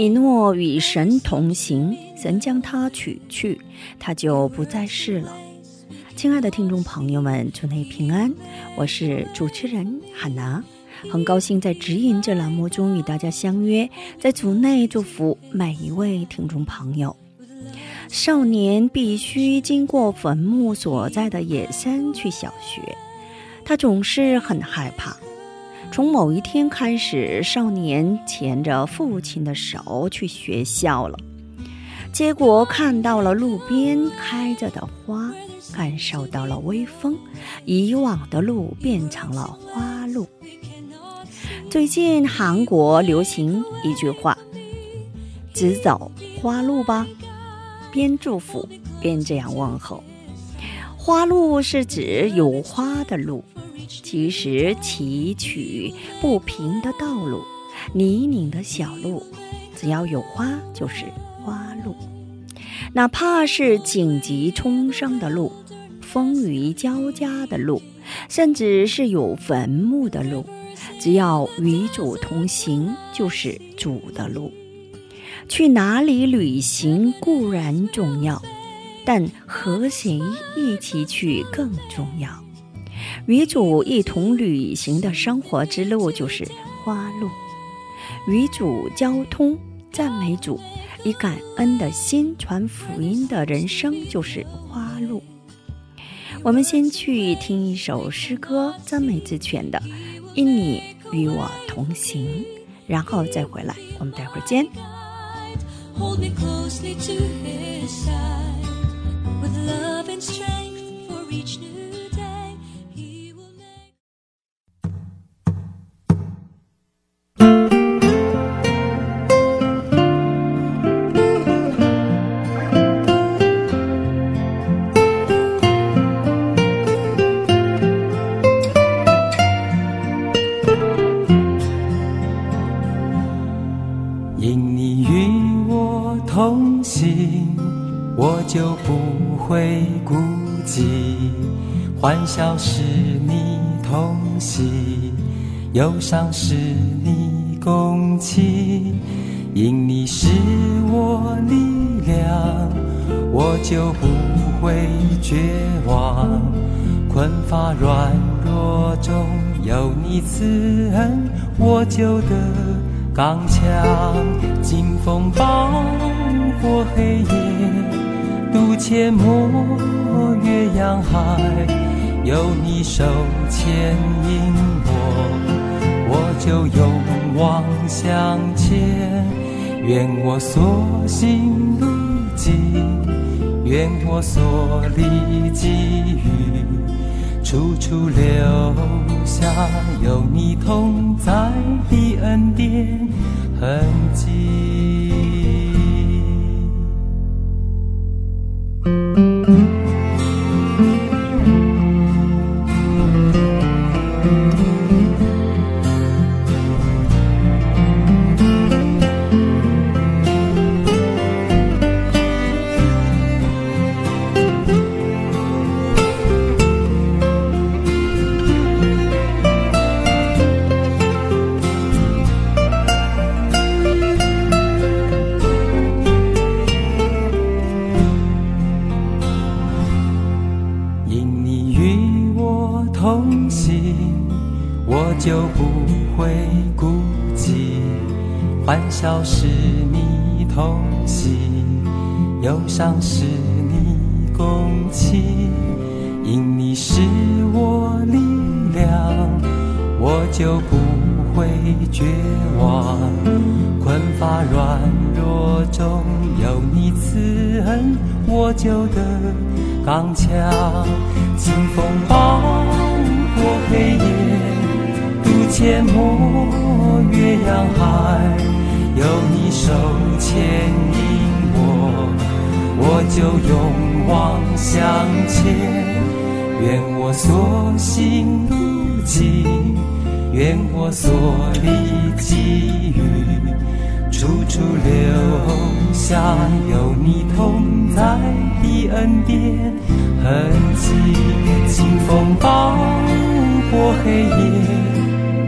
一诺与神同行，神将他取去，他就不再是了。亲爱的听众朋友们，祝你平安，我是主持人海娜，很高兴在指引这栏目中与大家相约，在组内祝福每一位听众朋友。少年必须经过坟墓所在的野山去小学，他总是很害怕。从某一天开始，少年牵着父亲的手去学校了，结果看到了路边开着的花，感受到了微风，以往的路变成了花路。最近韩国流行一句话：“只走花路吧。”边祝福边这样问候。花路是指有花的路。其实崎岖不平的道路，泥泞的小路，只要有花就是花路。哪怕是荆棘丛生的路，风雨交加的路，甚至是有坟墓的路，只要与主同行，就是主的路。去哪里旅行固然重要，但和谁一起去更重要。与主一同旅行的生活之路就是花路，与主交通、赞美主、以感恩的心传福音的人生就是花路。我们先去听一首诗歌，赞美之泉的《因你与我同行》，然后再回来。我们待会儿见。Hold me closely to his side 欢笑是你同喜，忧伤是你共泣。因你是我力量，我就不会绝望。困乏软弱中有你慈恩，我就得刚强。劲风暴过黑夜，渡阡陌越洋海，有你手牵引我，我就勇往向前。愿我所行路径，愿我所历际遇。处处留下有你同在的恩典痕迹。忧伤是你共情。因你是我力量，我就不会绝望。困乏软弱中有你慈恩，我就得刚强。清风抱过黑夜，渡阡陌越洋海，有你手牵引我，我就勇往向前。愿我所行路径，愿我所历际遇，处处留下有你同在的恩典痕迹。清风抱过黑夜，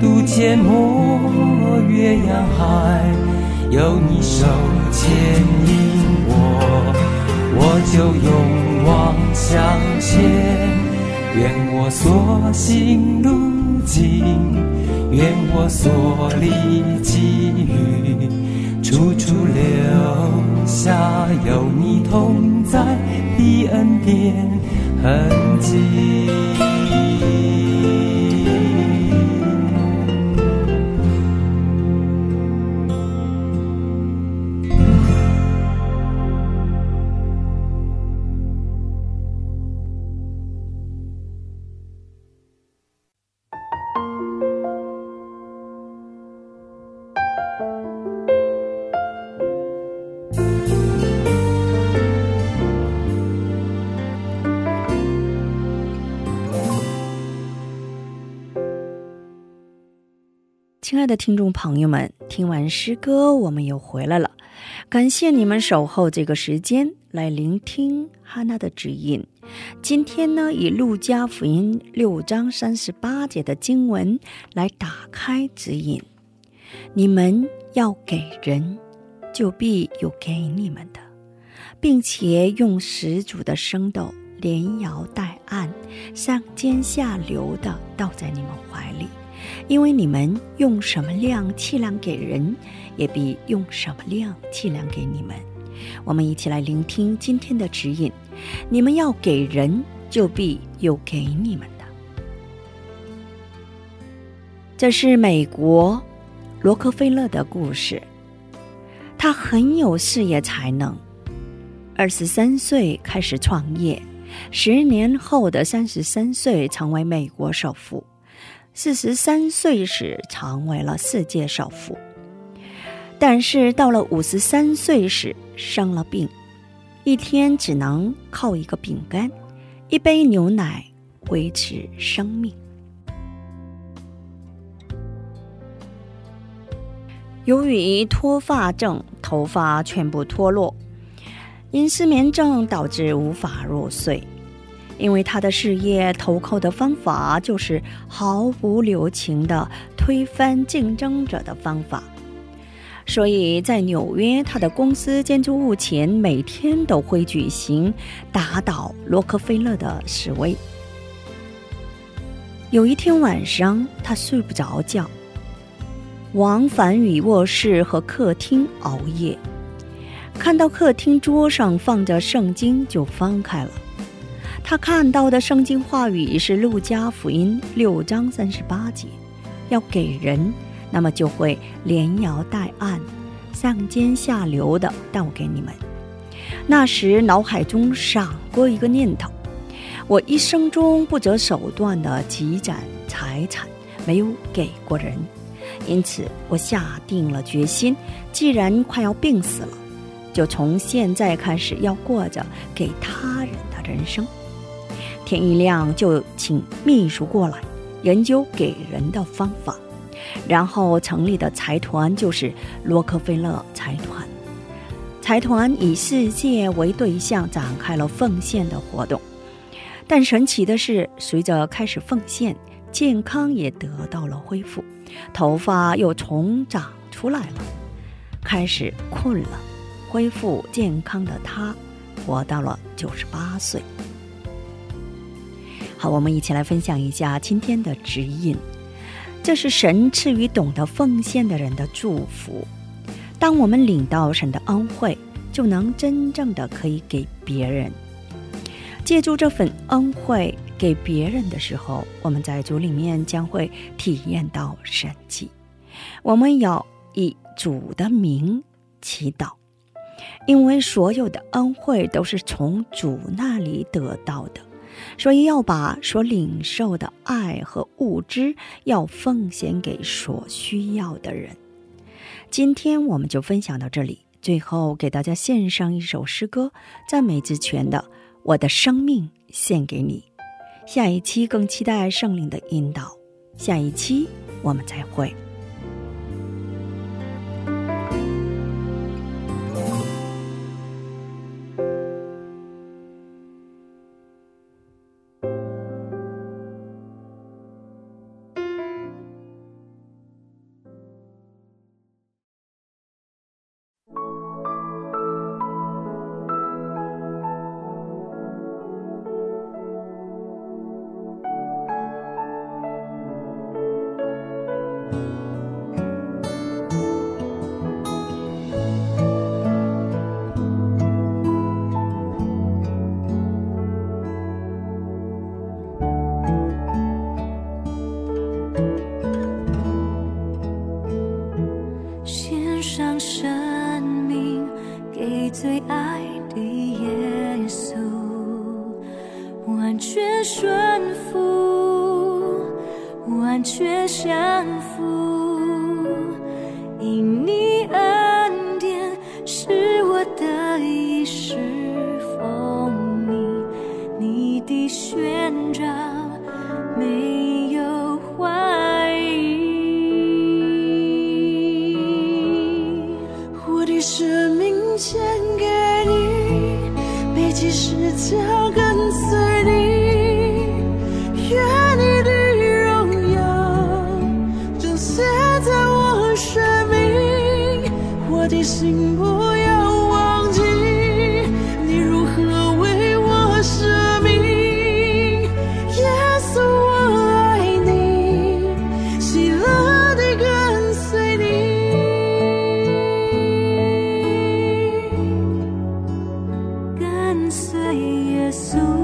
渡阡陌越洋海，有你手牵引我，我就勇往向前。愿我所行路径，愿我所历际遇，处处留下有你同在的恩典痕迹。亲爱的听众朋友们，听完诗歌，我们又回来了。感谢你们守候这个时间来聆听哈娜的指引。今天呢，以路加福音六章三十八节的经文来打开指引。你们要给人，就必有给你们的，并且用十足的生豆连摇带按，上尖下流的倒在你们怀里。因为你们用什么量气量给人，也必用什么量气量给你们。我们一起来聆听今天的指引：你们要给人，就必有给你们的。这是美国罗克菲勒的故事。他很有事业才能，二十三岁开始创业，十年后的三十三岁成为美国首富。四十三岁时成为了世界首富，但是到了五十三岁时生了病，一天只能靠一个饼干、一杯牛奶维持生命。由于脱发症，头发全部脱落；因失眠症导致无法入睡。因为他的事业投靠的方法就是毫不留情的推翻竞争者的方法，所以在纽约，他的公司建筑物前每天都会举行打倒洛克菲勒的示威。有一天晚上，他睡不着觉，往返于卧室和客厅熬夜，看到客厅桌上放着圣经，就翻开了。他看到的圣经话语是《路加福音》六章三十八节，要给人，那么就会连摇带按，上尖下流的倒给你们。那时脑海中闪过一个念头：我一生中不择手段的积攒财产，没有给过人，因此我下定了决心，既然快要病死了，就从现在开始要过着给他人的人生。天一亮就请秘书过来研究给人的方法，然后成立的财团就是洛克菲勒财团。财团以世界为对象展开了奉献的活动，但神奇的是，随着开始奉献，健康也得到了恢复，头发又重长出来了。开始困了，恢复健康的他，活到了九十八岁。好，我们一起来分享一下今天的指引。这是神赐予懂得奉献的人的祝福。当我们领到神的恩惠，就能真正的可以给别人。借助这份恩惠，给别人的时候，我们在主里面将会体验到神迹。我们要以主的名祈祷，因为所有的恩惠都是从主那里得到的，所以要把所领受的爱和物质要奉献给所需要的人。今天我们就分享到这里。最后给大家献上一首诗歌，赞美之泉的《我的生命献给你》。下一期更期待圣灵的引导。下一期我们再会。顺服，完全降服。因你恩典是我的一世奉你，你的宣召没有怀疑，我的生命牵。想跟随你，耶稣。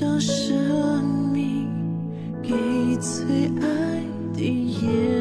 将生命给最爱的夜